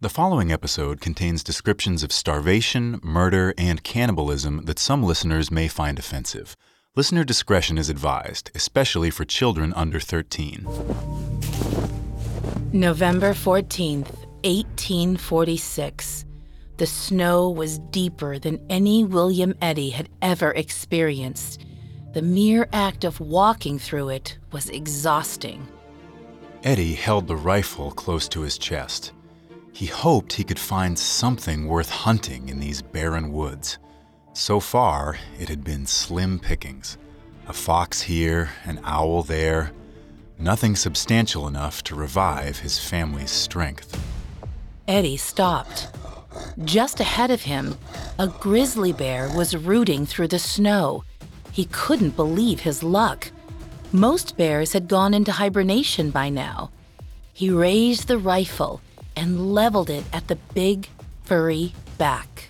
The following episode contains descriptions of starvation, murder, and cannibalism that some listeners may find offensive. Listener discretion is advised, especially for children under 13. November 14th, 1846. The snow was deeper than any William Eddy had ever experienced. The mere act of walking through it was exhausting. Eddy held the rifle close to his chest. He hoped he could find something worth hunting in these barren woods. So far, it had been slim pickings a fox here, an owl there, nothing substantial enough to revive his family's strength. Eddy stopped. Just ahead of him, a grizzly bear was rooting through the snow. He couldn't believe his luck. Most bears had gone into hibernation by now. He raised the rifle and leveled it at the big, furry back.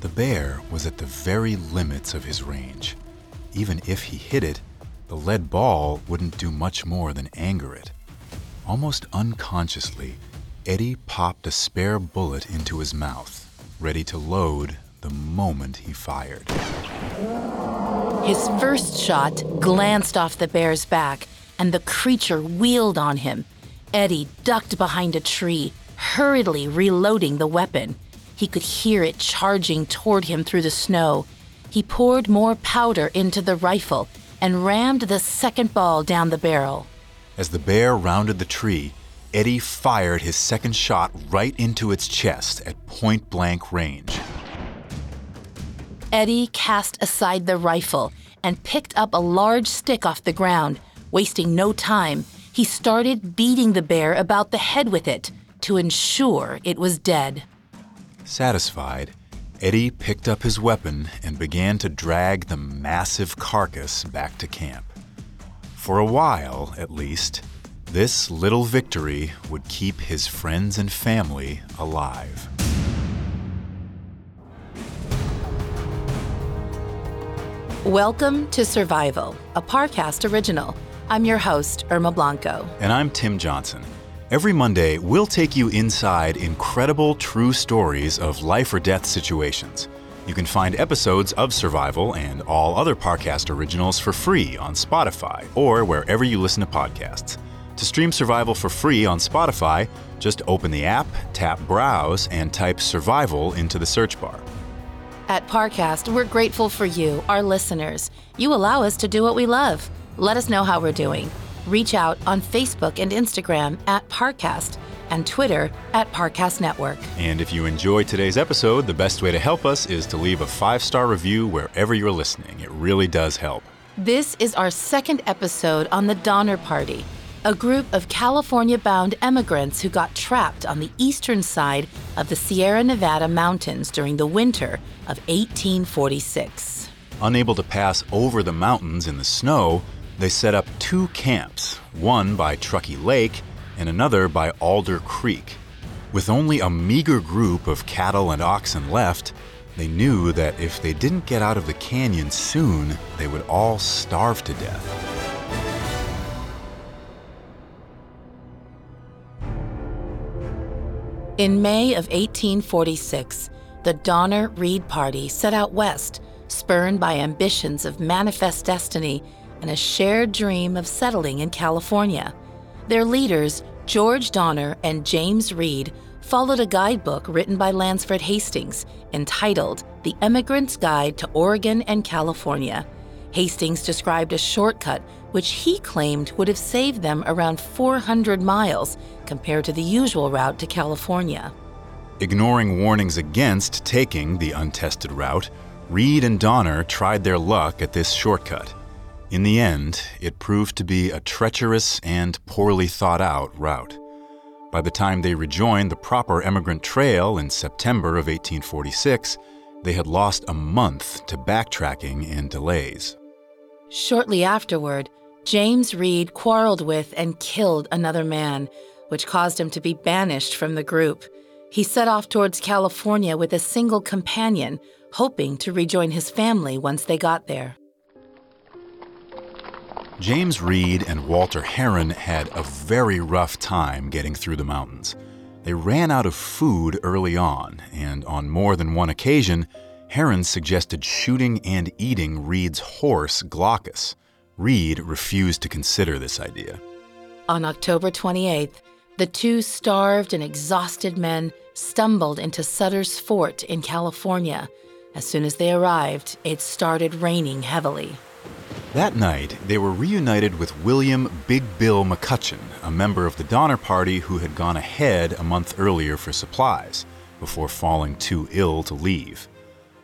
The bear was at the very limits of his range. Even if he hit it, the lead ball wouldn't do much more than anger it. Almost unconsciously, Eddy popped a spare bullet into his mouth, ready to load the moment he fired. His first shot glanced off the bear's back, and the creature wheeled on him. Eddy ducked behind a tree, hurriedly reloading the weapon. He could hear it charging toward him through the snow. He poured more powder into the rifle and rammed the second ball down the barrel. As the bear rounded the tree, Eddy fired his second shot right into its chest at point blank range. Eddy cast aside the rifle and picked up a large stick off the ground. Wasting no time, he started beating the bear about the head with it to ensure it was dead. Satisfied, Eddy picked up his weapon and began to drag the massive carcass back to camp. For a while, at least, this little victory would keep his friends and family alive. Welcome to Survival, a Parcast original. I'm your host, Irma Blanco. And I'm Tim Johnson. Every Monday, we'll take you inside incredible true stories of life or death situations. You can find episodes of Survival and all other Parcast originals for free on Spotify or wherever you listen to podcasts. To stream Survival for free on Spotify, just open the app, tap Browse, and type Survival into the search bar. At Parcast, we're grateful for you, our listeners. You allow us to do what we love. Let us know how we're doing. Reach out on Facebook and Instagram at Parcast and Twitter at Parcast Network. And if you enjoyed today's episode, the best way to help us is to leave a five star review wherever you're listening. It really does help. This is our second episode on the Donner Party, a group of California bound emigrants who got trapped on the eastern side of the Sierra Nevada mountains during the winter of 1846. Unable to pass over the mountains in the snow, they set up two camps, one by Truckee Lake and another by Alder Creek. With only a meager group of cattle and oxen left, They knew that if they didn't get out of the canyon soon, they would all starve to death. In May of 1846, the Donner Reed Party set out west, spurred by ambitions of manifest destiny and a shared dream of settling in California. Their leaders, George Donner and James Reed, followed a guidebook written by Lansford Hastings entitled The Emigrant's Guide to Oregon and California. Hastings described a shortcut which he claimed would have saved them around 400 miles compared to the usual route to California. Ignoring warnings against taking the untested route, Reed and Donner tried their luck at this shortcut. In the end, it proved to be a treacherous and poorly thought out route. By the time they rejoined the proper emigrant trail in September of 1846, they had lost a month to backtracking and delays. Shortly afterward, James Reed quarreled with and killed another man, which caused him to be banished from the group. He set off towards California with a single companion, hoping to rejoin his family once they got there. James Reed and Walter Herron had a very rough time getting through the mountains. They ran out of food early on, and on more than one occasion, Herron suggested shooting and eating Reed's horse, Glaucus. Reed refused to consider this idea. On October 28th, the two starved and exhausted men stumbled into Sutter's Fort in California. As soon as they arrived, it started raining heavily. That night, they were reunited with William Big Bill McCutcheon, a member of the Donner Party who had gone ahead a month earlier for supplies, before falling too ill to leave.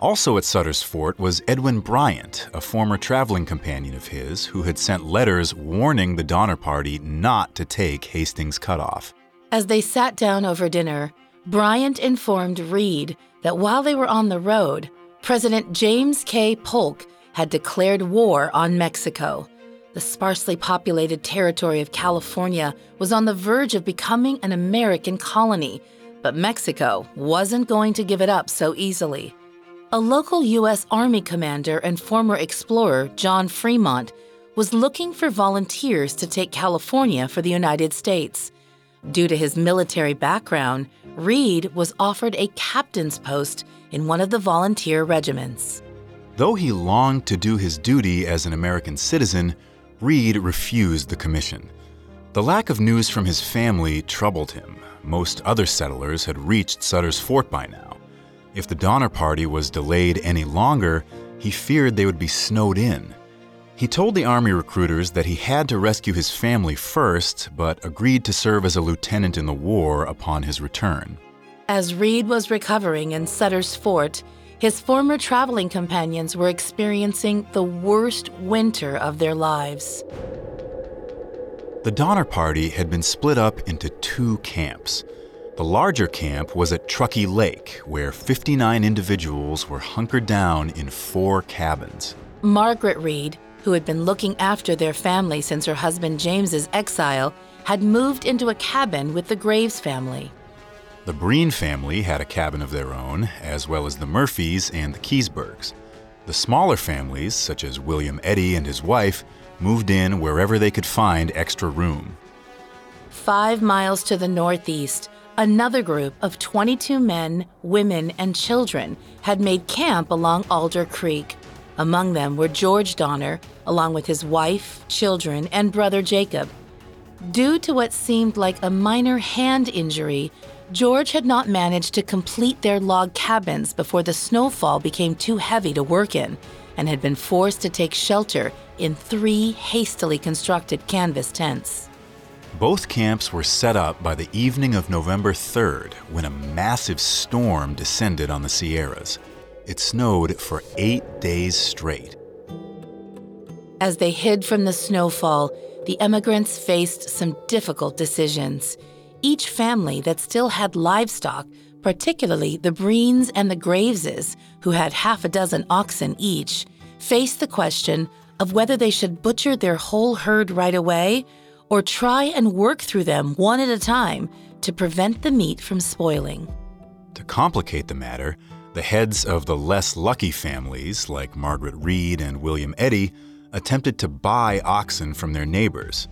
Also at Sutter's Fort was Edwin Bryant, a former traveling companion of his who had sent letters warning the Donner Party not to take Hastings Cutoff. As they sat down over dinner, Bryant informed Reed that while they were on the road, President James K. Polk had declared war on Mexico. The sparsely populated territory of California was on the verge of becoming an American colony, but Mexico wasn't going to give it up so easily. A local U.S. Army commander and former explorer, John Fremont, was looking for volunteers to take California for the United States. Due to his military background, Reed was offered a captain's post in one of the volunteer regiments. Though he longed to do his duty as an American citizen, Reed refused the commission. The lack of news from his family troubled him. Most other settlers had reached Sutter's Fort by now. If the Donner Party was delayed any longer, he feared they would be snowed in. He told the Army recruiters that he had to rescue his family first, but agreed to serve as a lieutenant in the war upon his return. As Reed was recovering in Sutter's Fort, his former traveling companions were experiencing the worst winter of their lives. The Donner Party had been split up into two camps. The larger camp was at Truckee Lake, where 59 individuals were hunkered down in four cabins. Margaret Reed, who had been looking after their family since her husband James's exile, had moved into a cabin with the Graves family. The Breen family had a cabin of their own, as well as the Murphys and the Kesebergs. The smaller families, such as William Eddy and his wife, moved in wherever they could find extra room. Five miles to the northeast, another group of 22 men, women, and children had made camp along Alder Creek. Among them were George Donner, along with his wife, children, and brother Jacob. Due to what seemed like a minor hand injury, George had not managed to complete their log cabins before the snowfall became too heavy to work in and had been forced to take shelter in three hastily constructed canvas tents. Both camps were set up by the evening of November 3rd when a massive storm descended on the Sierras. It snowed for eight days straight. As they hid from the snowfall, the emigrants faced some difficult decisions each family that still had livestock, particularly the Breens and the Graveses, who had half a dozen oxen each, faced the question of whether they should butcher their whole herd right away or try and work through them one at a time to prevent the meat from spoiling. To complicate the matter, The heads of the less lucky families, like Margaret Reed and William Eddy, attempted to buy oxen from their neighbors.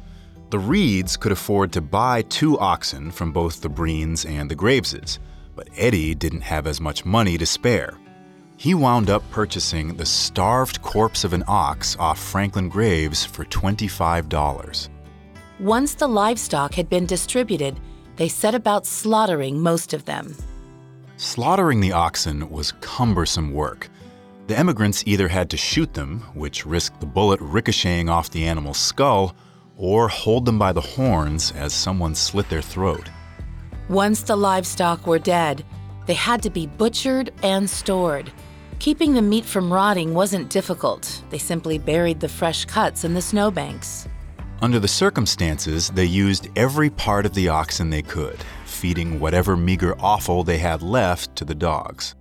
The Reeds could afford to buy two oxen from both the Breens and the Graveses, but Eddy didn't have as much money to spare. He wound up purchasing the starved corpse of an ox off Franklin Graves for $25. Once the livestock had been distributed, they set about slaughtering most of them. Slaughtering the oxen was cumbersome work. The emigrants either had to shoot them, which risked the bullet ricocheting off the animal's skull, or hold them by the horns as someone slit their throat. Once the livestock were dead, they had to be butchered and stored. Keeping the meat from rotting wasn't difficult. They simply buried the fresh cuts in the snowbanks. Under the circumstances, they used every part of the oxen they could, feeding whatever meager offal they had left to the dogs.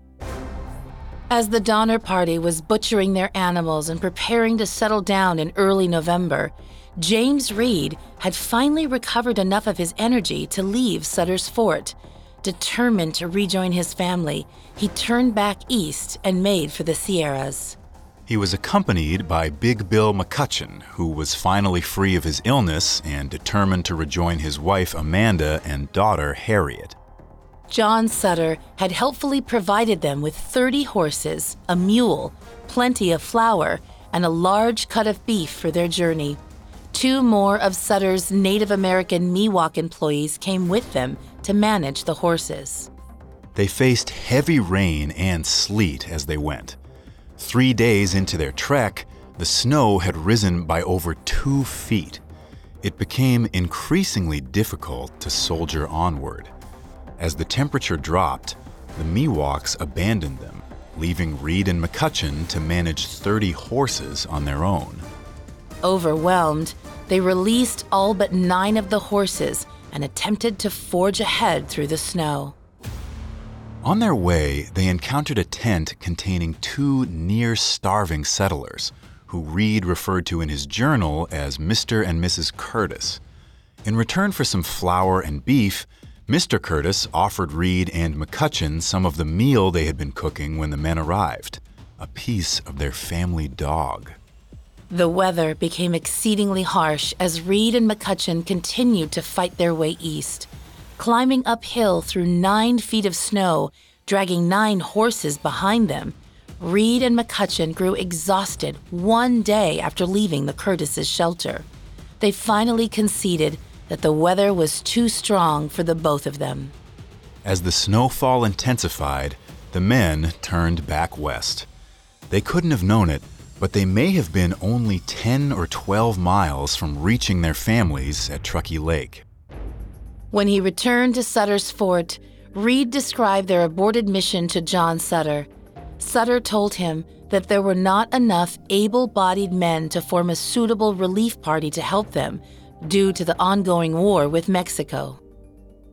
As the Donner Party was butchering their animals and preparing to settle down in early November, James Reed had finally recovered enough of his energy to leave Sutter's Fort. Determined to rejoin his family, he turned back east and made for the Sierras. He was accompanied by Big Bill McCutcheon, who was finally free of his illness and determined to rejoin his wife Amanda and daughter Harriet. John Sutter had helpfully provided them with 30 horses, a mule, plenty of flour, and a large cut of beef for their journey. Two more of Sutter's Native American Miwok employees came with them to manage the horses. They faced heavy rain and sleet as they went. Three days into their trek, the snow had risen by over two feet. It became increasingly difficult to soldier onward. As the temperature dropped, the Miwoks abandoned them, leaving Reed and McCutcheon to manage 30 horses on their own. Overwhelmed, they released all but nine of the horses and attempted to forge ahead through the snow. On their way, they encountered a tent containing two near starving settlers, who Reed referred to in his journal as Mr. and Mrs. Curtis. In return for some flour and beef, Mr. Curtis offered Reed and McCutcheon some of the meal they had been cooking when the men arrived a piece of their family dog. The weather became exceedingly harsh as Reed and McCutcheon continued to fight their way east climbing uphill through nine feet of snow, dragging nine horses behind them. Reed and McCutcheon grew exhausted one day after leaving the Curtises' shelter. They finally conceded that the weather was too strong for the both of them. As the snowfall intensified, the men turned back west. They couldn't have known it, but they may have been only 10 or 12 miles from reaching their families at Truckee Lake. When he returned to Sutter's fort, Reed described their aborted mission to John Sutter. Sutter told him that there were not enough able bodied men to form a suitable relief party to help them due to the ongoing war with Mexico.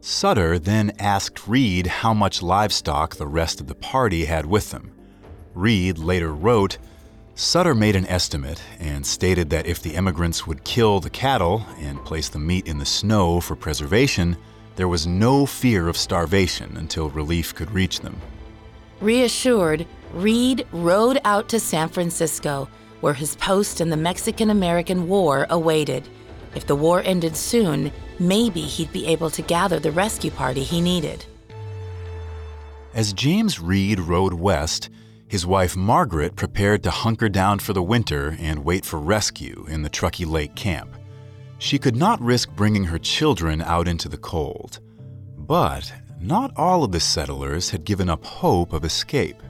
Sutter then asked Reed how much livestock the rest of the party had with them. Reed later wrote, Sutter made an estimate and stated that if the emigrants would kill the cattle and place the meat in the snow for preservation, there was no fear of starvation until relief could reach them. Reassured, Reed rode out to San Francisco, where his post in the Mexican American War awaited. If the war ended soon, maybe he'd be able to gather the rescue party he needed. As James Reed rode west, his wife Margaret prepared to hunker down for the winter and wait for rescue in the Truckee Lake camp. She could not risk bringing her children out into the cold. But not all of the settlers had given up hope of escape.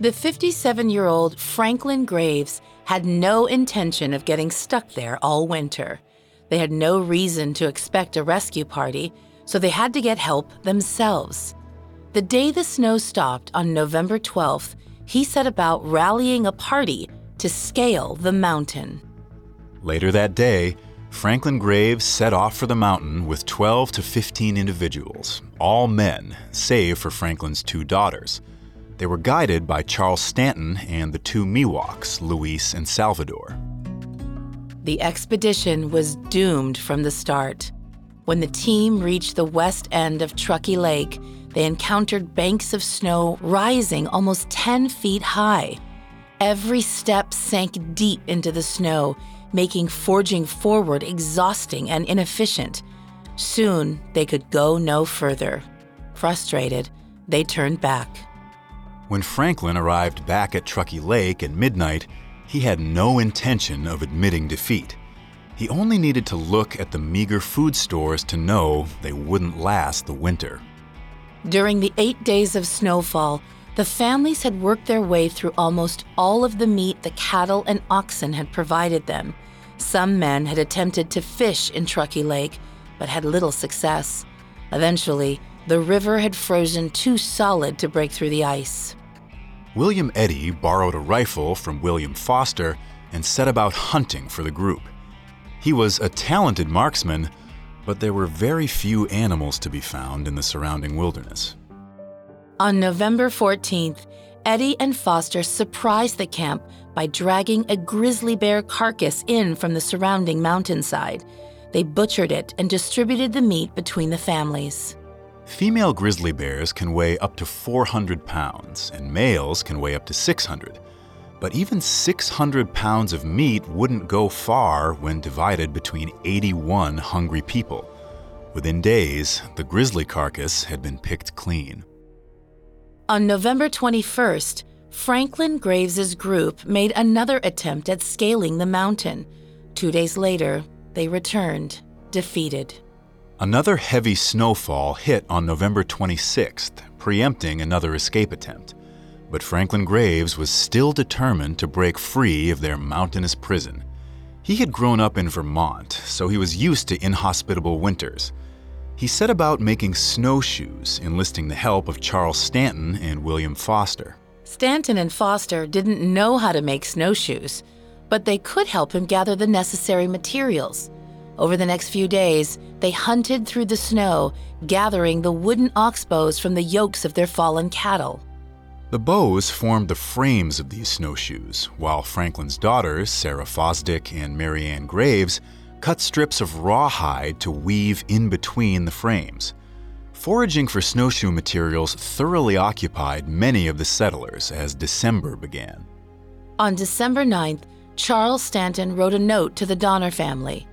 The 57 year old Franklin Graves had no intention of getting stuck there all winter. They had no reason to expect a rescue party, so they had to get help themselves. The day the snow stopped on November 12th, he set about rallying a party to scale the mountain. Later that day, Franklin Graves set off for the mountain with 12 to 15 individuals, all men, save for Franklin's two daughters. They were guided by Charles Stanton and the two Miwoks, Luis and Salvador. The expedition was doomed from the start. When the team reached the west end of Truckee Lake, they encountered banks of snow rising almost 10 feet high. Every step sank deep into the snow, making forging forward exhausting and inefficient. Soon, they could go no further. Frustrated, they turned back. When Franklin arrived back at Truckee Lake at midnight, he had no intention of admitting defeat. He only needed to look at the meager food stores to know they wouldn't last the winter. During the eight days of snowfall, the families had worked their way through almost all of the meat the cattle and oxen had provided them. Some men had attempted to fish in Truckee Lake, but had little success. Eventually, the river had frozen too solid to break through the ice. William Eddy borrowed a rifle from William Foster and set about hunting for the group. He was a talented marksman, but there were very few animals to be found in the surrounding wilderness. On November 14th, Eddy and Foster surprised the camp by dragging a grizzly bear carcass in from the surrounding mountainside. They butchered it and distributed the meat between the families. Female grizzly bears can weigh up to 400 pounds, and males can weigh up to 600. But even 600 pounds of meat wouldn't go far when divided between 81 hungry people. Within days, the grizzly carcass had been picked clean. On November 21st, Franklin Graves's group made another attempt at scaling the mountain. Two days later, they returned, defeated. Another heavy snowfall hit on November 26th, preempting another escape attempt. But Franklin Graves was still determined to break free of their mountainous prison. He had grown up in Vermont, so he was used to inhospitable winters. He set about making snowshoes, enlisting the help of Charles Stanton and William Foster. Stanton and Foster didn't know how to make snowshoes, but they could help him gather the necessary materials. Over the next few days, they hunted through the snow, gathering the wooden oxbows from the yokes of their fallen cattle. The bows formed the frames of these snowshoes, while Franklin's daughters, Sarah Fosdick and Mary Ann Graves, cut strips of rawhide to weave in between the frames. Foraging for snowshoe materials thoroughly occupied many of the settlers as December began. On December 9th, Charles Stanton wrote a note to the Donner family.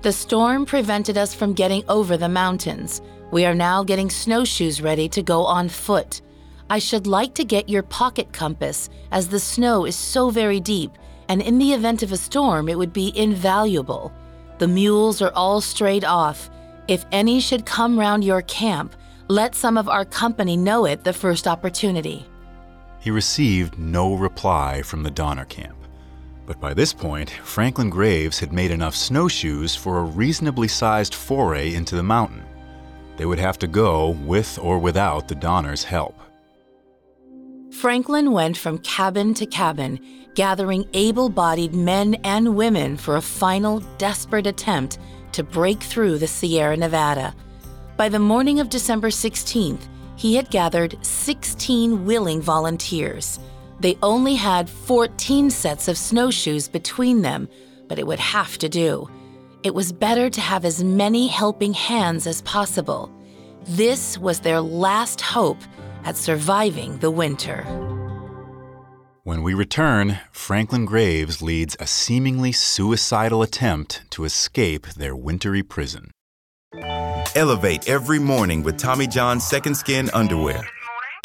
The storm prevented us from getting over the mountains. We are now getting snowshoes ready to go on foot. I should like to get your pocket compass, as the snow is so very deep, and in the event of a storm, it would be invaluable. The mules are all strayed off. If any should come round your camp, let some of our company know it the first opportunity. He received no reply from the Donner camp. But by this point, Franklin Graves had made enough snowshoes for a reasonably sized foray into the mountain. They would have to go with or without the Donners' help. Franklin went from cabin to cabin, gathering able bodied men and women for a final desperate attempt to break through the Sierra Nevada. By the morning of December 16th, he had gathered 16 willing volunteers. They only had 14 sets of snowshoes between them, but it would have to do. It was better to have as many helping hands as possible. This was their last hope at surviving the winter. When we return, Franklin Graves leads a seemingly suicidal attempt to escape their wintry prison. Elevate every morning with Tommy John's Second Skin underwear.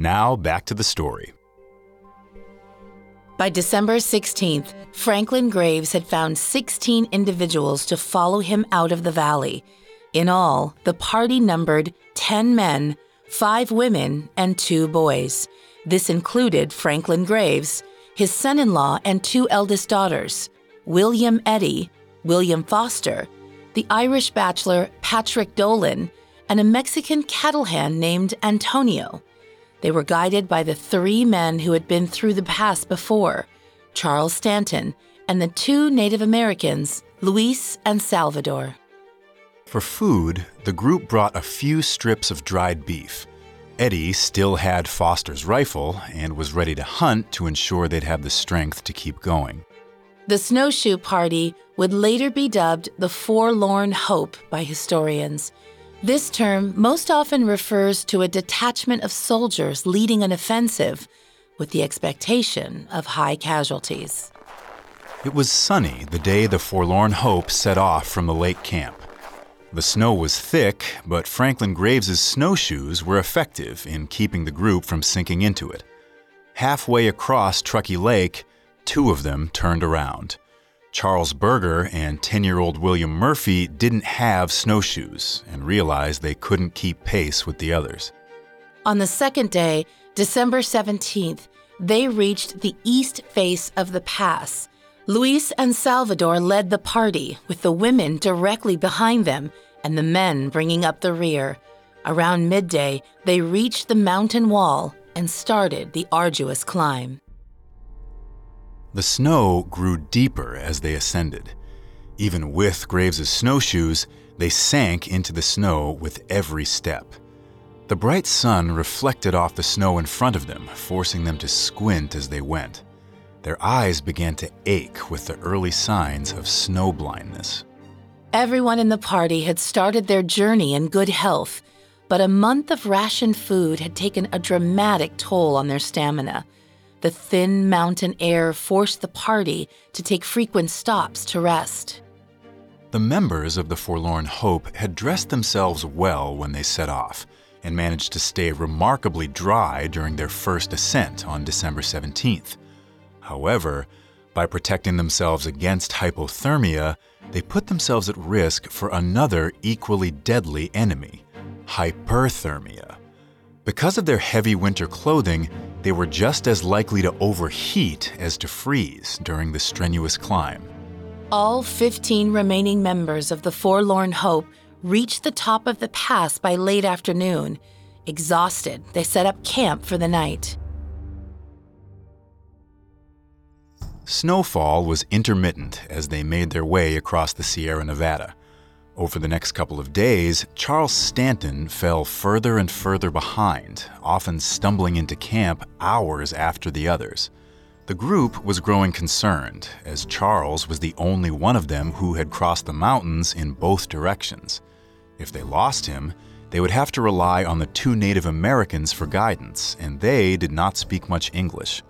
Now back to the story. By December 16th, Franklin Graves had found 16 individuals to follow him out of the valley. In all, the party numbered 10 men, 5 women, and 2 boys. This included Franklin Graves, his son in law, and two eldest daughters William Eddy, William Foster, the Irish bachelor Patrick Dolan, and a Mexican cattle hand named Antonio. They were guided by the three men who had been through the pass before Charles Stanton and the two Native Americans, Luis and Salvador. For food, the group brought a few strips of dried beef. Eddy still had Foster's rifle and was ready to hunt to ensure they'd have the strength to keep going. The snowshoe party would later be dubbed the Forlorn Hope by historians. This term most often refers to a detachment of soldiers leading an offensive with the expectation of high casualties. It was sunny the day the Forlorn Hope set off from the lake camp. The snow was thick, but Franklin Graves's snowshoes were effective in keeping the group from sinking into it. Halfway across Truckee Lake, two of them turned around. Charles Burger and 10 year old William Murphy didn't have snowshoes and realized they couldn't keep pace with the others. On the second day, December 17th, they reached the east face of the pass. Luis and Salvador led the party, with the women directly behind them and the men bringing up the rear. Around midday, they reached the mountain wall and started the arduous climb. The snow grew deeper as they ascended. Even with Graves's snowshoes, they sank into the snow with every step. The bright sun reflected off the snow in front of them, forcing them to squint as they went. Their eyes began to ache with the early signs of snow blindness. Everyone in the party had started their journey in good health, but a month of rationed food had taken a dramatic toll on their stamina. The thin mountain air forced the party to take frequent stops to rest. The members of the Forlorn Hope had dressed themselves well when they set off and managed to stay remarkably dry during their first ascent on December 17th. However, by protecting themselves against hypothermia, they put themselves at risk for another equally deadly enemy hyperthermia. Because of their heavy winter clothing, they were just as likely to overheat as to freeze during the strenuous climb. All 15 remaining members of the Forlorn Hope reached the top of the pass by late afternoon. Exhausted, they set up camp for the night. Snowfall was intermittent as they made their way across the Sierra Nevada. Over the next couple of days, Charles Stanton fell further and further behind, often stumbling into camp hours after the others. The group was growing concerned, as Charles was the only one of them who had crossed the mountains in both directions. If they lost him, they would have to rely on the two Native Americans for guidance, and they did not speak much English.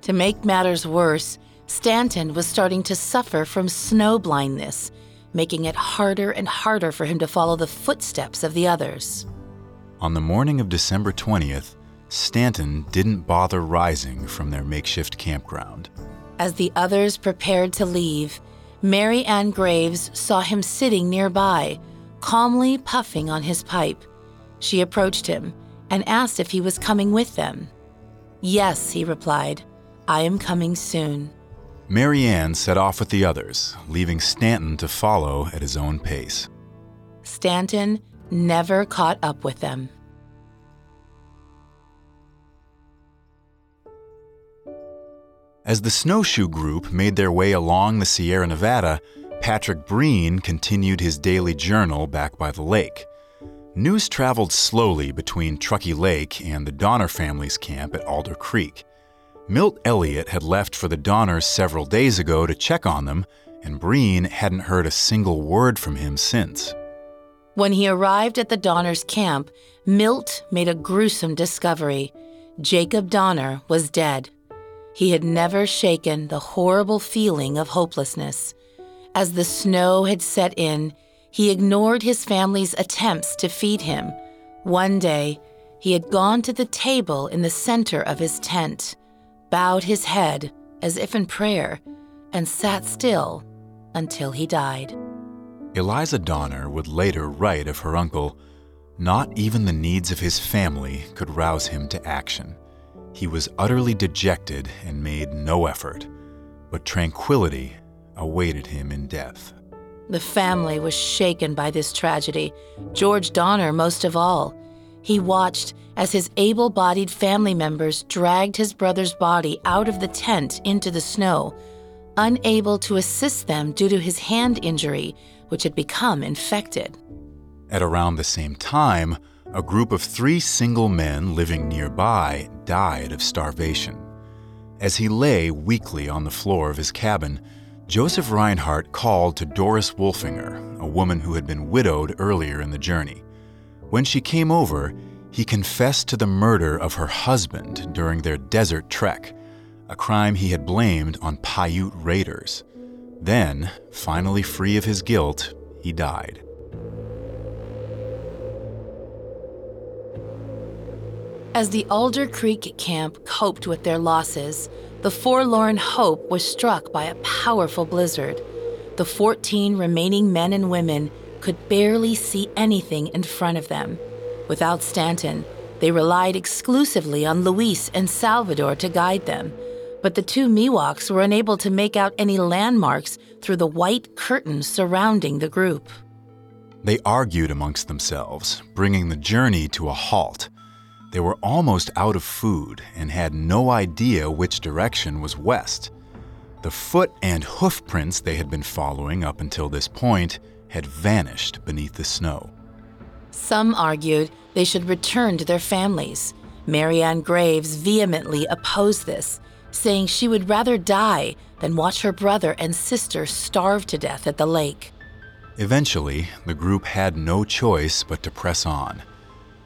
To make matters worse, Stanton was starting to suffer from snow blindness, making it harder and harder for him to follow the footsteps of the others. On the morning of December 20th, Stanton didn't bother rising from their makeshift campground. As the others prepared to leave, Mary Ann Graves saw him sitting nearby, calmly puffing on his pipe. She approached him and asked if he was coming with them. Yes, he replied. I am coming soon. Mary Ann set off with the others, leaving Stanton to follow at his own pace. Stanton never caught up with them. As the snowshoe group made their way along the Sierra Nevada, Patrick Breen continued his daily journal back by the lake. News traveled slowly between Truckee Lake and the Donner family's camp at Alder Creek. Milt Elliott had left for the Donners several days ago to check on them, and Breen hadn't heard a single word from him since. When he arrived at the Donners camp, Milt made a gruesome discovery. Jacob Donner was dead. He had never shaken the horrible feeling of hopelessness. As the snow had set in, he ignored his family's attempts to feed him. One day, he had gone to the table in the center of his tent, bowed his head, as if in prayer, and sat still until he died. Eliza Donner would later write of her uncle Not even the needs of his family could rouse him to action. He was utterly dejected and made no effort, but tranquility awaited him in death. The family was shaken by this tragedy, George Donner most of all. He watched as his able bodied family members dragged his brother's body out of the tent into the snow, unable to assist them due to his hand injury, which had become infected. At around the same time, a group of three single men living nearby died of starvation. As he lay weakly on the floor of his cabin, Joseph Reinhardt called to Doris Wolfinger, a woman who had been widowed earlier in the journey. When she came over, he confessed to the murder of her husband during their desert trek, a crime he had blamed on Paiute raiders. Then, finally free of his guilt, he died. As the Alder Creek camp coped with their losses, the forlorn hope was struck by a powerful blizzard. The 14 remaining men and women could barely see anything in front of them. Without Stanton, they relied exclusively on Luis and Salvador to guide them, but the two Miwoks were unable to make out any landmarks through the white curtains surrounding the group. They argued amongst themselves, bringing the journey to a halt. They were almost out of food and had no idea which direction was west. The foot and hoof prints they had been following up until this point had vanished beneath the snow. Some argued they should return to their families. Mary Ann Graves vehemently opposed this, saying she would rather die than watch her brother and sister starve to death at the lake. Eventually, the group had no choice but to press on.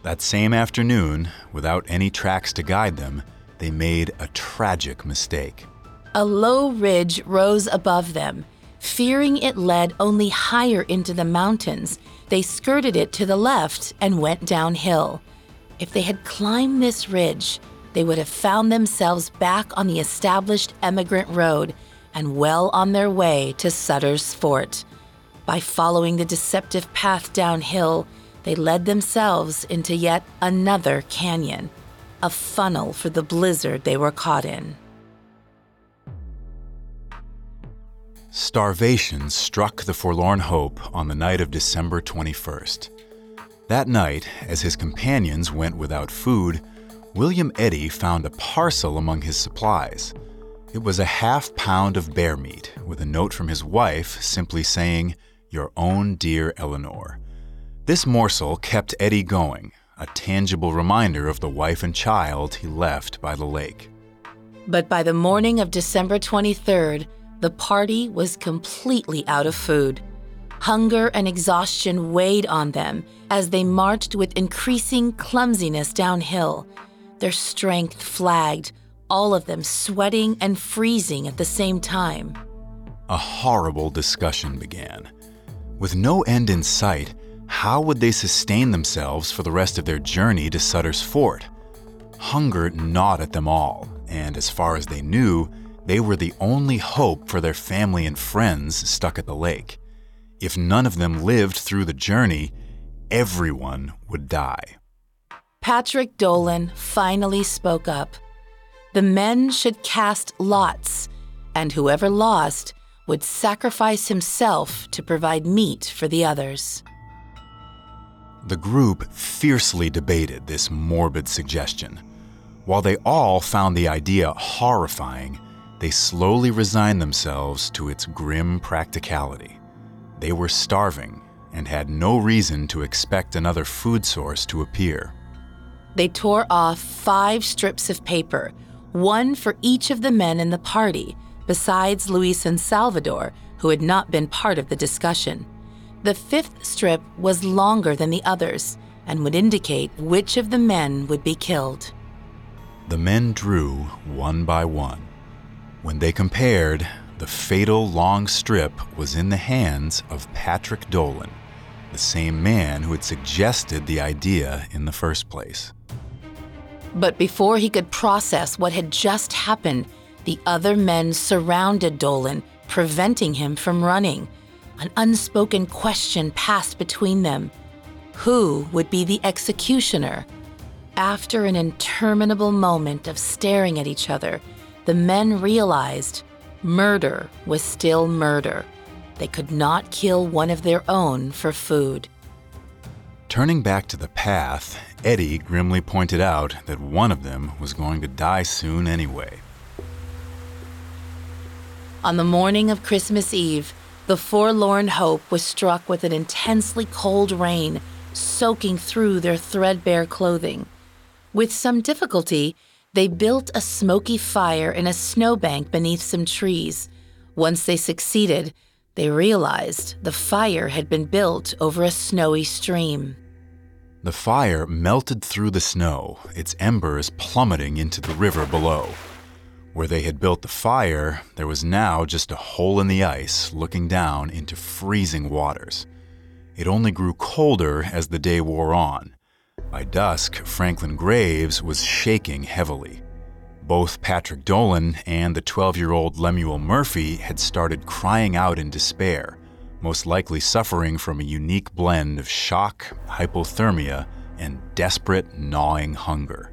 That same afternoon, without any tracks to guide them, they made a tragic mistake. A low ridge rose above them. Fearing it led only higher into the mountains, they skirted it to the left and went downhill. If they had climbed this ridge, they would have found themselves back on the established emigrant road and well on their way to Sutter's Fort. By following the deceptive path downhill, they led themselves into yet another canyon, a funnel for the blizzard they were caught in. Starvation struck the Forlorn Hope on the night of December 21st. That night, as his companions went without food, William Eddy found a parcel among his supplies. It was a half pound of bear meat with a note from his wife simply saying, Your own dear Eleanor. This morsel kept Eddy going, a tangible reminder of the wife and child he left by the lake. But by the morning of December 23rd, the party was completely out of food. Hunger and exhaustion weighed on them as they marched with increasing clumsiness downhill. Their strength flagged, all of them sweating and freezing at the same time. A horrible discussion began. With no end in sight, how would they sustain themselves for the rest of their journey to Sutter's Fort? Hunger gnawed at them all, and as far as they knew, they were the only hope for their family and friends stuck at the lake. If none of them lived through the journey, everyone would die. Patrick Dolan finally spoke up. The men should cast lots, and whoever lost would sacrifice himself to provide meat for the others. The group fiercely debated this morbid suggestion. While they all found the idea horrifying, they slowly resigned themselves to its grim practicality. They were starving and had no reason to expect another food source to appear. They tore off five strips of paper, one for each of the men in the party, besides Luis and Salvador, who had not been part of the discussion. The fifth strip was longer than the others and would indicate which of the men would be killed. The men drew one by one. When they compared, the fatal long strip was in the hands of Patrick Dolan, the same man who had suggested the idea in the first place. But before he could process what had just happened, The other men surrounded Dolan, preventing him from running. An unspoken question passed between them Who would be the executioner? After an interminable moment of staring at each other, the men realized murder was still murder. They could not kill one of their own for food. Turning back to the path, Eddy grimly pointed out that one of them was going to die soon anyway. On the morning of Christmas Eve, the forlorn hope was struck with an intensely cold rain, soaking through their threadbare clothing. With some difficulty, they built a smoky fire in a snowbank beneath some trees. Once they succeeded, they realized the fire had been built over a snowy stream. The fire melted through the snow, its embers plummeting into the river below. Where they had built the fire, there was now just a hole in the ice looking down into freezing waters. It only grew colder as the day wore on. By dusk, Franklin Graves was shaking heavily. Both Patrick Dolan and the 12 year old Lemuel Murphy had started crying out in despair, most likely suffering from a unique blend of shock, hypothermia, and desperate, gnawing hunger.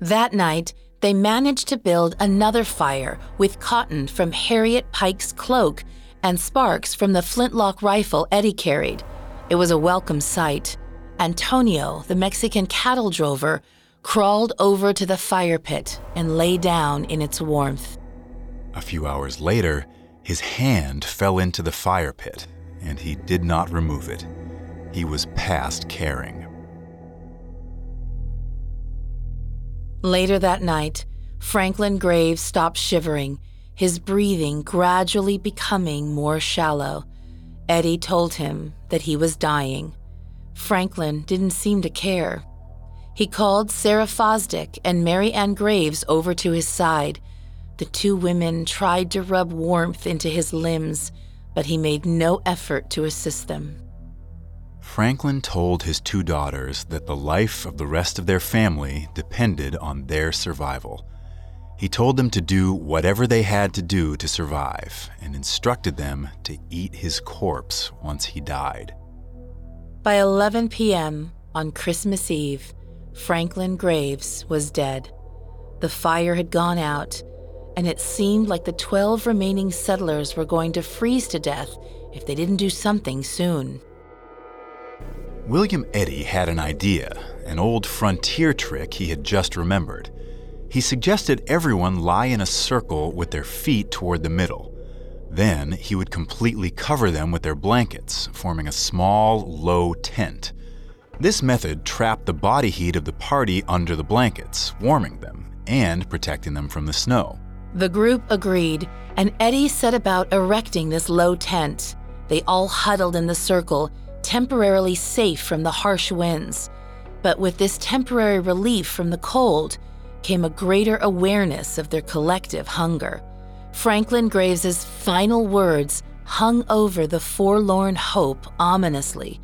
That night, they managed to build another fire with cotton from Harriet Pike's cloak and sparks from the flintlock rifle Eddy carried. It was a welcome sight. Antonio, the Mexican cattle drover, crawled over to the fire pit and lay down in its warmth. A few hours later, his hand fell into the fire pit, and he did not remove it. He was past caring. Later that night, Franklin Graves stopped shivering, his breathing gradually becoming more shallow. Eddy told him that he was dying. Franklin didn't seem to care. He called Sarah Fosdick and Mary Ann Graves over to his side. The two women tried to rub warmth into his limbs, but he made no effort to assist them. Franklin told his two daughters that the life of the rest of their family depended on their survival. He told them to do whatever they had to do to survive and instructed them to eat his corpse once he died. By 11 p.m. on Christmas Eve, Franklin Graves was dead. The fire had gone out, and it seemed like the 12 remaining settlers were going to freeze to death if they didn't do something soon. William Eddy had an idea, an old frontier trick he had just remembered. He suggested everyone lie in a circle with their feet toward the middle. Then he would completely cover them with their blankets, forming a small, low tent. This method trapped the body heat of the party under the blankets, warming them and protecting them from the snow. The group agreed, and Eddy set about erecting this low tent. They all huddled in the circle, temporarily safe from the harsh winds. But with this temporary relief from the cold came a greater awareness of their collective hunger. Franklin Graves's final words hung over the forlorn hope ominously,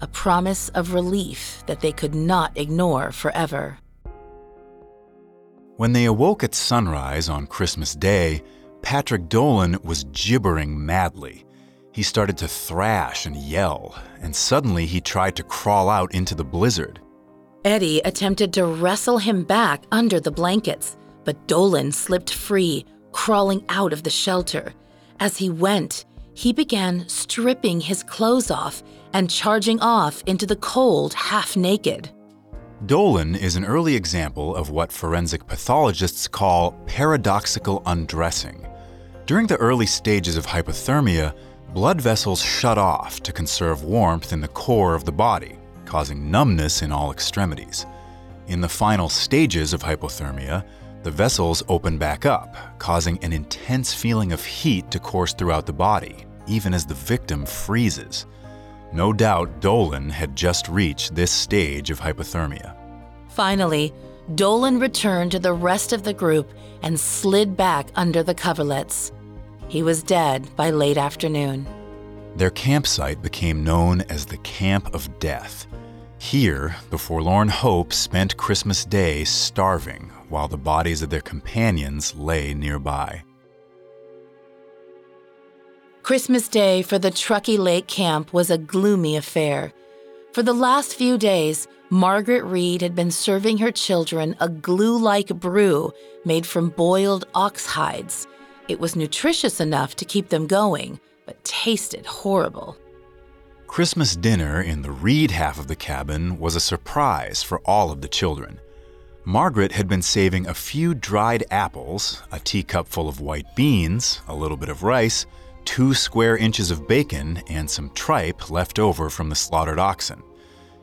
a promise of relief that they could not ignore forever. When they awoke at sunrise on Christmas Day, Patrick Dolan was gibbering madly. He started to thrash and yell, and suddenly he tried to crawl out into the blizzard. Eddy attempted to wrestle him back under the blankets, but Dolan slipped free, crawling out of the shelter. As he went, he began stripping his clothes off and charging off into the cold half naked. Dolan is an early example of what forensic pathologists call paradoxical undressing. During the early stages of hypothermia, blood vessels shut off to conserve warmth in the core of the body, causing numbness in all extremities. In the final stages of hypothermia, the vessels open back up, causing an intense feeling of heat to course throughout the body, even as the victim freezes. No doubt Dolan had just reached this stage of hypothermia. Finally, Dolan returned to the rest of the group and slid back under the coverlets. He was dead by late afternoon. Their campsite became known as the Camp of Death. Here, the Forlorn Hope spent Christmas Day starving while the bodies of their companions lay nearby. Christmas Day for the Truckee Lake camp was a gloomy affair. For the last few days, Margaret Reed had been serving her children a glue like brew made from boiled ox hides. It was nutritious enough to keep them going, but tasted horrible. Christmas dinner in the Reed half of the cabin was a surprise for all of the children. Margaret had been saving a few dried apples, a teacup full of white beans, a little bit of rice, two square inches of bacon, and some tripe left over from the slaughtered oxen.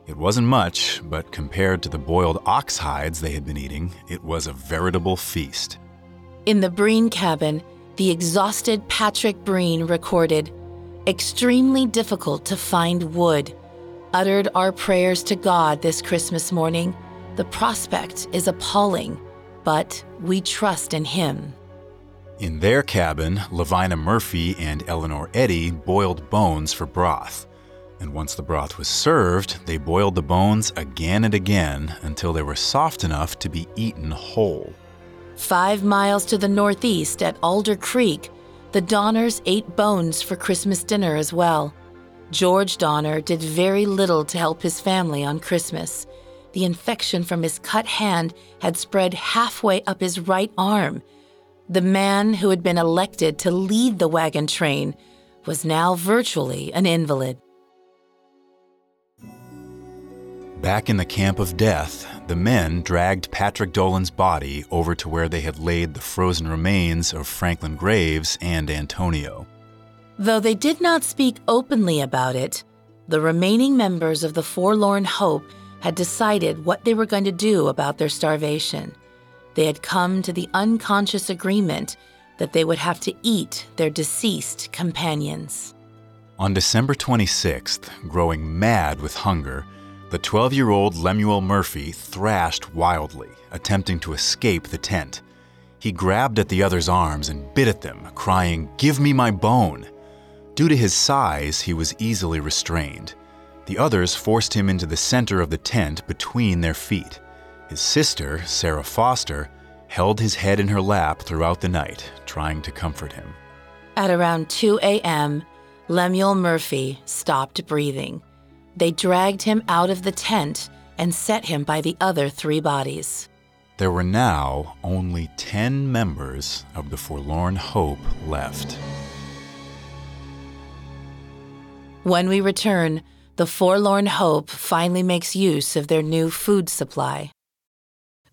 It wasn't much, but compared to the boiled ox hides they had been eating, it was a veritable feast. In the Breen cabin, the exhausted Patrick Breen recorded, Extremely difficult to find wood. Uttered our prayers to God this Christmas morning. The prospect is appalling, but we trust in Him. In their cabin, Lavina Murphy and Eleanor Eddy boiled bones for broth. And once the broth was served, they boiled the bones again and again until they were soft enough to be eaten whole. Five miles to the northeast at Alder Creek, the Donners ate bones for Christmas dinner as well. George Donner did very little to help his family on Christmas. The infection from his cut hand had spread halfway up his right arm the man who had been elected to lead the wagon train was now virtually an invalid. Back in the camp of death, the men dragged Patrick Dolan's body over to where they had laid the frozen remains of Franklin Graves and Antonio. Though they did not speak openly about it, the remaining members of the Forlorn Hope had decided what they were going to do about their starvation they had come to the unconscious agreement that they would have to eat their deceased companions. On December 26th, growing mad with hunger, the 12 year old Lemuel Murphy thrashed wildly, attempting to escape the tent. He grabbed at the other's arms and bit at them, crying, Give me my bone! Due to his size, he was easily restrained. The others forced him into the center of the tent between their feet. His sister, Sarah Foster, held his head in her lap throughout the night, trying to comfort him. At around 2 a.m., Lemuel Murphy stopped breathing. They dragged him out of the tent and set him by the other three bodies. There were now only 10 members of the Forlorn Hope left. When we return, the Forlorn Hope finally makes use of their new food supply.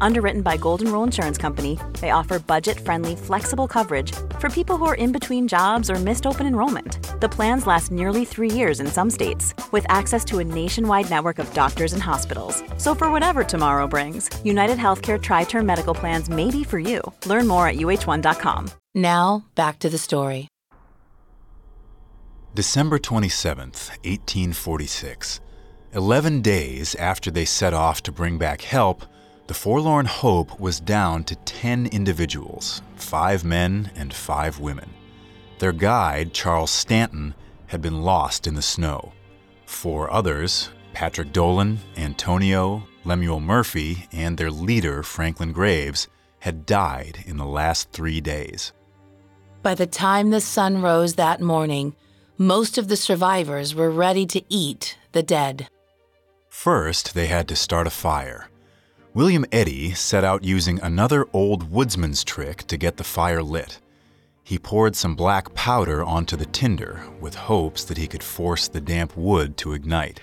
Underwritten by Golden Rule Insurance Company, they offer budget friendly, flexible coverage for people who are in between jobs or missed open enrollment. The plans last nearly three years in some states, with access to a nationwide network of doctors and hospitals. So, for whatever tomorrow brings, United Healthcare TriTerm Medical Plans may be for you. Learn more at uh1.com. Now, back to the story. December 27th, 1846. Eleven days after they set off to bring back help, the Forlorn Hope was down to 10 individuals five men and five women. Their guide, Charles Stanton, had been lost in the snow. Four others, Patrick Dolan, Antonio, Lemuel Murphy, and their leader, Franklin Graves, had died in the last three days. By the time the sun rose that morning, most of the survivors were ready to eat the dead. First, they had to start a fire. William Eddy set out using another old woodsman's trick to get the fire lit. He poured some black powder onto the tinder with hopes that he could force the damp wood to ignite.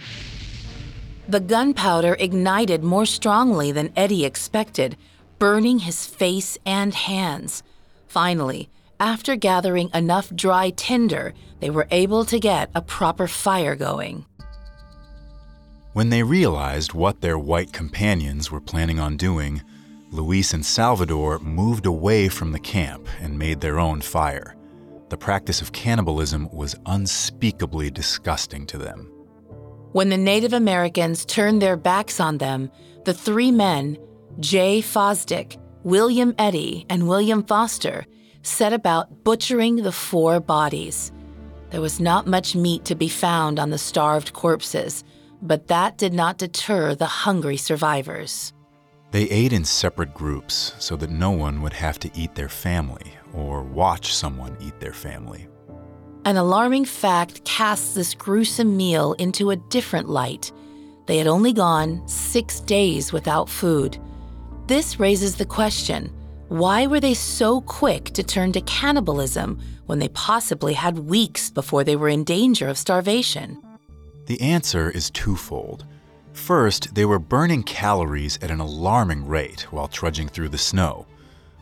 The gunpowder ignited more strongly than Eddy expected, burning his face and hands. Finally, After gathering enough dry tinder, they were able to get a proper fire going. When they realized what their white companions were planning on doing, Luis and Salvador moved away from the camp and made their own fire. The practice of cannibalism was unspeakably disgusting to them. When the Native Americans turned their backs on them, the three men, Jay Fosdick, William Eddy, and William Foster, set about butchering the four bodies. There was not much meat to be found on the starved corpses, but that did not deter the hungry survivors. They ate in separate groups so that no one would have to eat their family or watch someone eat their family. An alarming fact casts this gruesome meal into a different light. They had only gone six days without food. This raises the question why were they so quick to turn to cannibalism when they possibly had weeks before they were in danger of starvation? The answer is twofold. First, they were burning calories at an alarming rate while trudging through the snow.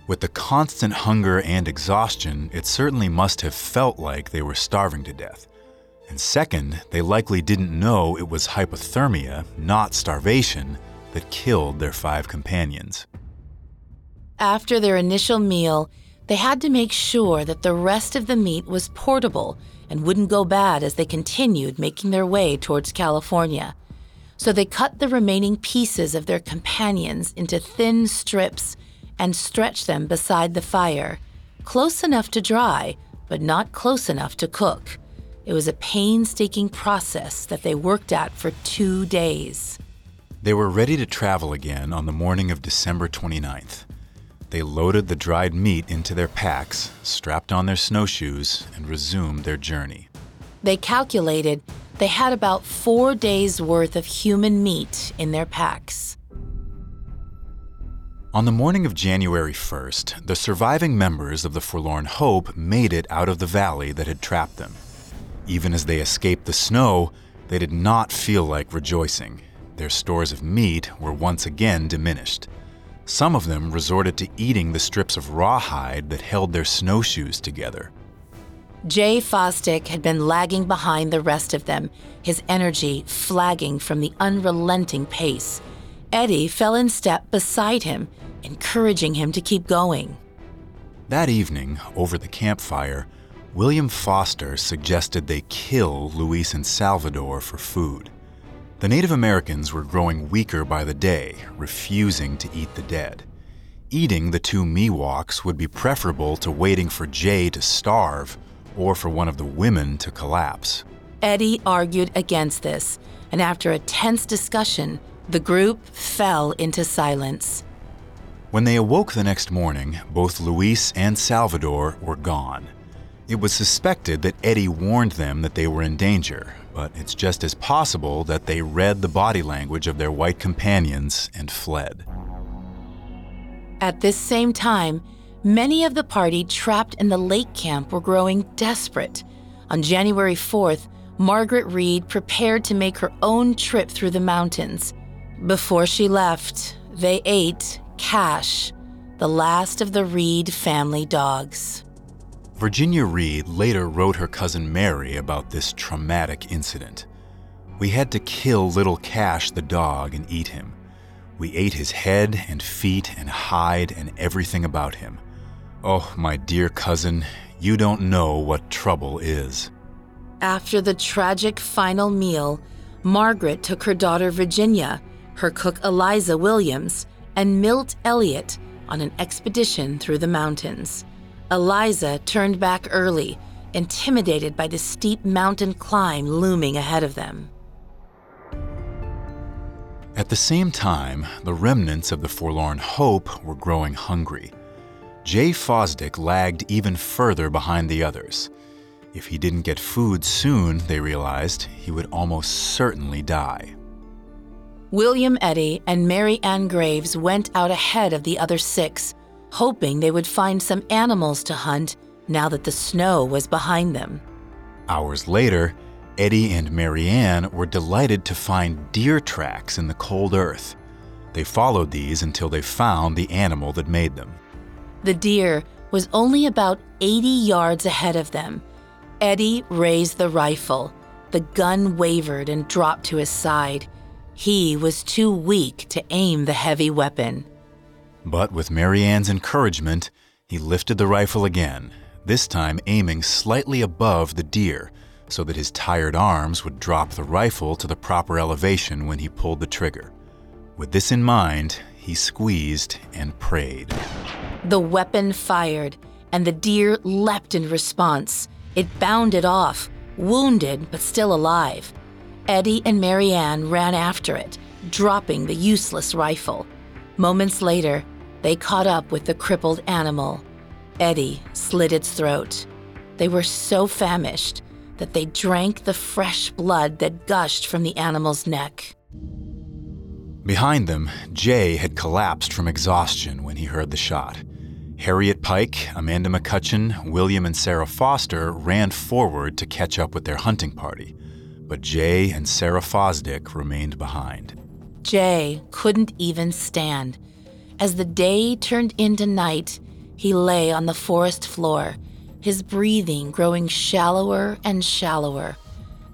With the constant hunger and exhaustion, it certainly must have felt like they were starving to death. And second, they likely didn't know it was hypothermia, not starvation, that killed their five companions. After their initial meal, they had to make sure that the rest of the meat was portable and wouldn't go bad as they continued making their way towards California so they cut the remaining pieces of their companions into thin strips and stretched them beside the fire, close enough to dry, but not close enough to cook. It was a painstaking process that they worked at for two days. They were ready to travel again on the morning of December 29th. They loaded the dried meat into their packs, strapped on their snowshoes, and resumed their journey. They calculated they had about four days' worth of human meat in their packs. On the morning of January 1st, the surviving members of the Forlorn Hope made it out of the valley that had trapped them. Even as they escaped the snow, they did not feel like rejoicing. Their stores of meat were once again diminished. Some of them resorted to eating the strips of rawhide that held their snowshoes together. Jay Fosdick had been lagging behind the rest of them, his energy flagging from the unrelenting pace. Eddy fell in step beside him, encouraging him to keep going. That evening, over the campfire, William Foster suggested they kill Luis and Salvador for food. The Native Americans were growing weaker by the day, refusing to eat the dead. Eating the two Miwoks would be preferable to waiting for Jay to starve or for one of the women to collapse. Eddy argued against this, and after a tense discussion, the group fell into silence. When they awoke the next morning, both Luis and Salvador were gone. It was suspected that Eddy warned them that they were in danger, but it's just as possible that they read the body language of their white companions and fled. At this same time, Many of the party trapped in the lake camp were growing desperate. On January 4th, Margaret Reed prepared to make her own trip through the mountains. Before she left, they ate Cash, the last of the Reed family dogs. Virginia Reed later wrote her cousin Mary about this traumatic incident. We had to kill little Cash the dog and eat him. We ate his head and feet and hide and everything about him. Oh, my dear cousin, you don't know what trouble is. After the tragic final meal, Margaret took her daughter Virginia, her cook Eliza Williams, and Milt Elliott on an expedition through the mountains. Eliza turned back early, intimidated by the steep mountain climb looming ahead of them. At the same time, the remnants of the Forlorn Hope were growing hungry. Jay Fosdick lagged even further behind the others. If he didn't get food soon, they realized, he would almost certainly die. William Eddy and Mary Ann Graves went out ahead of the other six, hoping they would find some animals to hunt now that the snow was behind them. Hours later, Eddy and Mary Ann were delighted to find deer tracks in the cold earth. They followed these until they found the animal that made them. The deer, was only about 80 yards ahead of them. Eddy raised the rifle. The gun wavered and dropped to his side. He was too weak to aim the heavy weapon. But with Mary Ann's encouragement, he lifted the rifle again, this time aiming slightly above the deer so that his tired arms would drop the rifle to the proper elevation when he pulled the trigger. With this in mind, he squeezed and prayed. The weapon fired, and the deer leapt in response. It bounded off, wounded but still alive. Eddy and Marianne ran after it, dropping the useless rifle. Moments later, they caught up with the crippled animal. Eddy slit its throat. They were so famished that they drank the fresh blood that gushed from the animal's neck. Behind them, Jay had collapsed from exhaustion when he heard the shot. Harriet Pike, Amanda McCutcheon, William and Sarah Foster ran forward to catch up with their hunting party, but Jay and Sarah Fosdick remained behind. Jay couldn't even stand. As the day turned into night, he lay on the forest floor, his breathing growing shallower and shallower.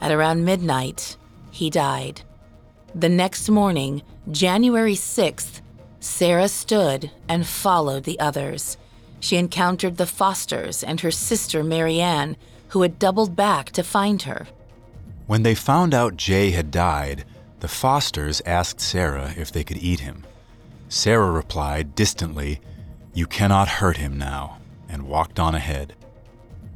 At around midnight, he died. The next morning, January 6th, Sarah stood and followed the others. She encountered the Fosters and her sister Mary Ann, who had doubled back to find her. When they found out Jay had died, the Fosters asked Sarah if they could eat him. Sarah replied distantly, You cannot hurt him now, and walked on ahead.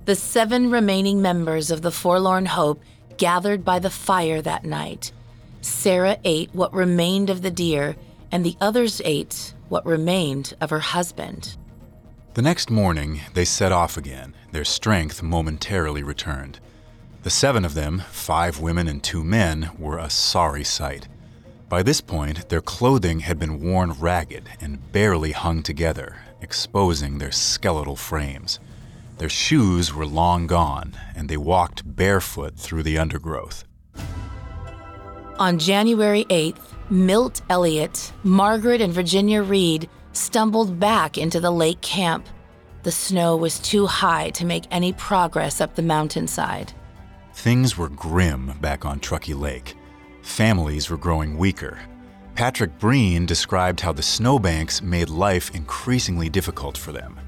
The seven remaining members of the Forlorn Hope gathered by the fire that night. Sarah ate what remained of the deer, and the others ate what remained of her husband. The next morning, they set off again, their strength momentarily returned. The seven of them, five women and two men, were a sorry sight. By this point, their clothing had been worn ragged and barely hung together, exposing their skeletal frames. Their shoes were long gone, and they walked barefoot through the undergrowth. On January 8th, Milt Elliott, Margaret, and Virginia Reed stumbled back into the lake camp. The snow was too high to make any progress up the mountainside. Things were grim back on Truckee Lake. Families were growing weaker. Patrick Breen described how the snowbanks made life increasingly difficult for them.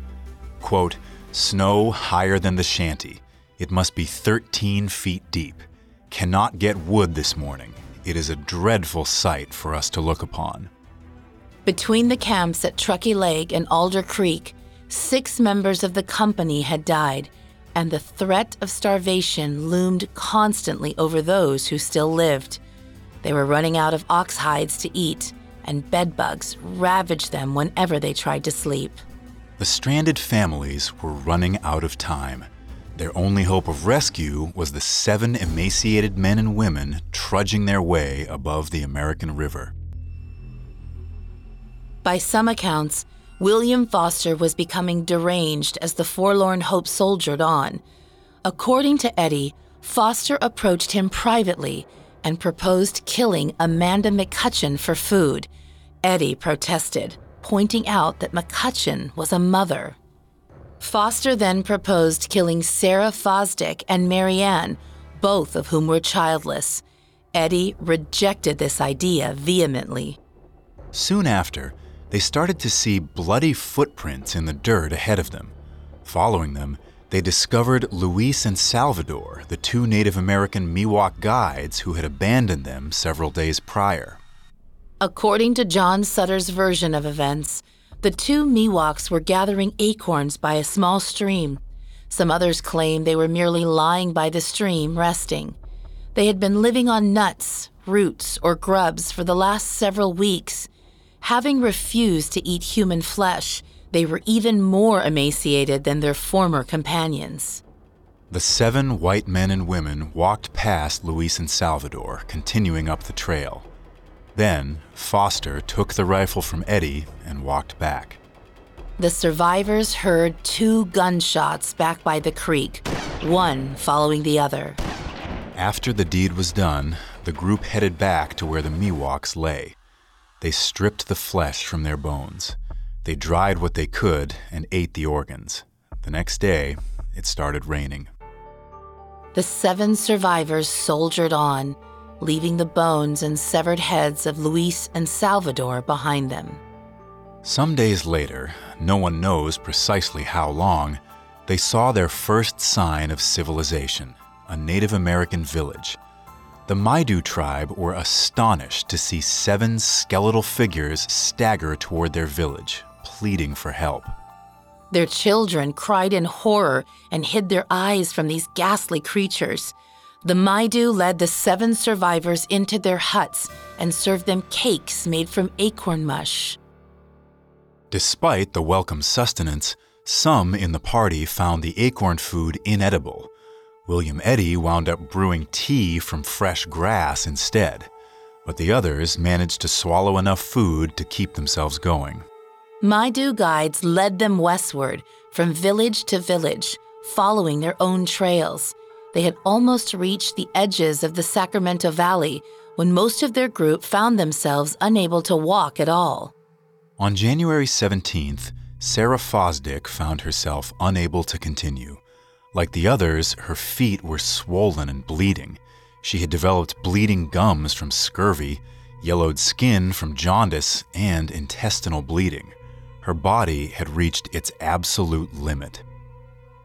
Quote, Snow higher than the shanty. It must be 13 feet deep. Cannot get wood this morning. It is a dreadful sight for us to look upon. Between the camps at Truckee Lake and Alder Creek, six members of the company had died, and the threat of starvation loomed constantly over those who still lived. They were running out of ox hides to eat, and bedbugs ravaged them whenever they tried to sleep. The stranded families were running out of time. Their only hope of rescue was the seven emaciated men and women trudging their way above the American River. By some accounts, William Foster was becoming deranged as the forlorn hope soldiered on. According to Eddy, Foster approached him privately and proposed killing Amanda McCutcheon for food. Eddy protested, pointing out that McCutcheon was a mother. Foster then proposed killing Sarah Fosdick and Mary Ann, both of whom were childless. Eddy rejected this idea vehemently. Soon after, they started to see bloody footprints in the dirt ahead of them. Following them, they discovered Luis and Salvador, the two Native American Miwok guides who had abandoned them several days prior. According to John Sutter's version of events, the two Miwoks were gathering acorns by a small stream. Some others claim they were merely lying by the stream, resting. They had been living on nuts, roots, or grubs for the last several weeks. Having refused to eat human flesh, they were even more emaciated than their former companions. The seven white men and women walked past Luis and Salvador, continuing up the trail. Then, Foster took the rifle from Eddy and walked back. The survivors heard two gunshots back by the creek, one following the other. After the deed was done, the group headed back to where the Miwoks lay. They stripped the flesh from their bones. They dried what they could and ate the organs. The next day, it started raining. The seven survivors soldiered on, leaving the bones and severed heads of Luis and Salvador behind them. Some days later, no one knows precisely how long, they saw their first sign of civilization a Native American village. The Maidu tribe were astonished to see seven skeletal figures stagger toward their village, pleading for help. Their children cried in horror and hid their eyes from these ghastly creatures. The Maidu led the seven survivors into their huts and served them cakes made from acorn mush. Despite the welcome sustenance, some in the party found the acorn food inedible. William Eddy wound up brewing tea from fresh grass instead, but the others managed to swallow enough food to keep themselves going. Maidu guides led them westward from village to village, following their own trails. They had almost reached the edges of the Sacramento Valley when most of their group found themselves unable to walk at all. On January 17th, Sarah Fosdick found herself unable to continue. Like the others, her feet were swollen and bleeding. She had developed bleeding gums from scurvy, yellowed skin from jaundice, and intestinal bleeding. Her body had reached its absolute limit.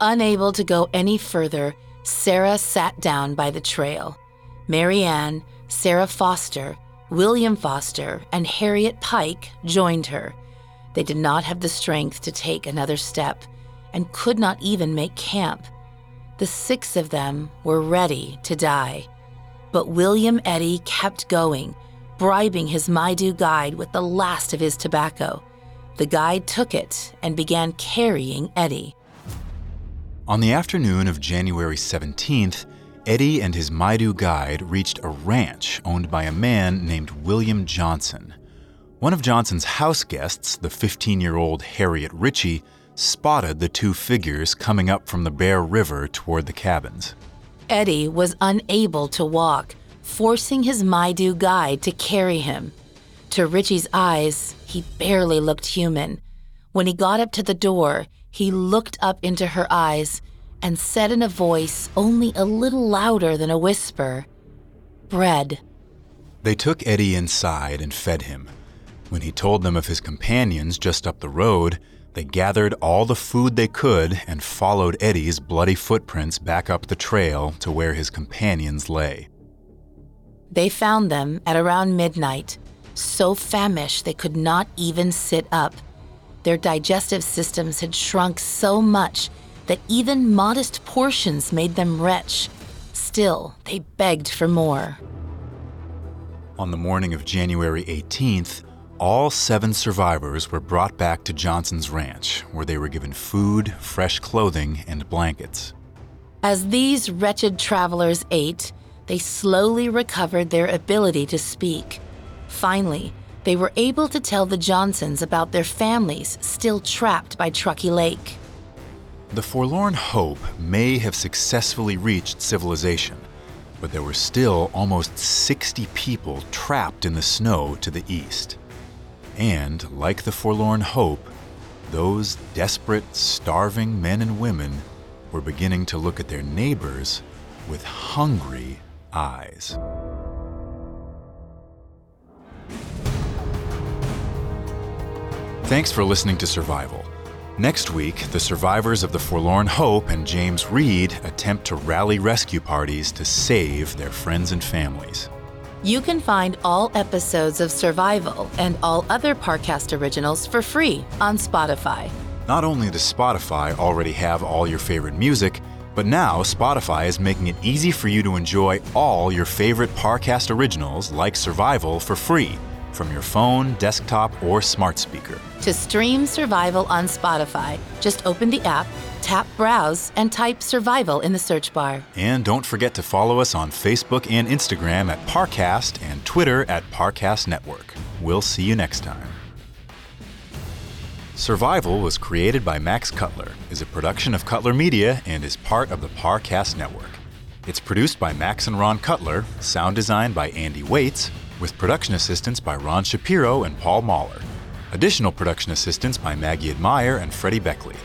Unable to go any further, Sarah sat down by the trail. Mary Ann, Sarah Foster, William Foster, and Harriet Pike joined her. They did not have the strength to take another step and could not even make camp. The six of them were ready to die. But William Eddy kept going, bribing his Maidu guide with the last of his tobacco. The guide took it and began carrying Eddy. On the afternoon of January 17th, Eddy and his Maidu guide reached a ranch owned by a man named William Johnson. One of Johnson's house guests, the 15 year old Harriet Ritchie, spotted the two figures coming up from the Bear River toward the cabins. Eddy was unable to walk, forcing his Maidu guide to carry him. To Ritchie's eyes, he barely looked human. When he got up to the door, he looked up into her eyes and said in a voice only a little louder than a whisper, Bread. They took Eddy inside and fed him. When he told them of his companions just up the road, they gathered all the food they could and followed Eddy's bloody footprints back up the trail to where his companions lay. They found them at around midnight, so famished they could not even sit up. Their digestive systems had shrunk so much that even modest portions made them wretch. Still, they begged for more. On the morning of January 18th, all seven survivors were brought back to Johnson's ranch, where they were given food, fresh clothing, and blankets. As these wretched travelers ate, they slowly recovered their ability to speak. Finally, they were able to tell the Johnsons about their families still trapped by Truckee Lake. The Forlorn Hope may have successfully reached civilization, but there were still almost 60 people trapped in the snow to the east. And, like the Forlorn Hope, those desperate, starving men and women were beginning to look at their neighbors with hungry eyes. Thanks for listening to Survival. Next week, the survivors of the Forlorn Hope and James Reed attempt to rally rescue parties to save their friends and families. You can find all episodes of Survival and all other Parcast originals for free on Spotify. Not only does Spotify already have all your favorite music, but now Spotify is making it easy for you to enjoy all your favorite Parcast originals like Survival for free from your phone, desktop, or smart speaker. To stream Survival on Spotify, just open the app, tap Browse, and type Survival in the search bar. And don't forget to follow us on Facebook and Instagram at Parcast and Twitter at Parcast Network. We'll see you next time. Survival was created by Max Cutler, is a production of Cutler Media, and is part of the Parcast Network. It's produced by Max and Ron Cutler, sound design by Andy Waits, with production assistance by Ron Shapiro and Paul Mahler. Additional production assistance by Maggie Admire and Freddie Beckley.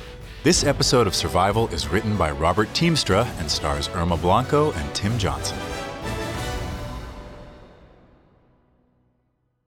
This episode of Survival is written by Robert Teamstra and stars Irma Blanco and Tim Johnson.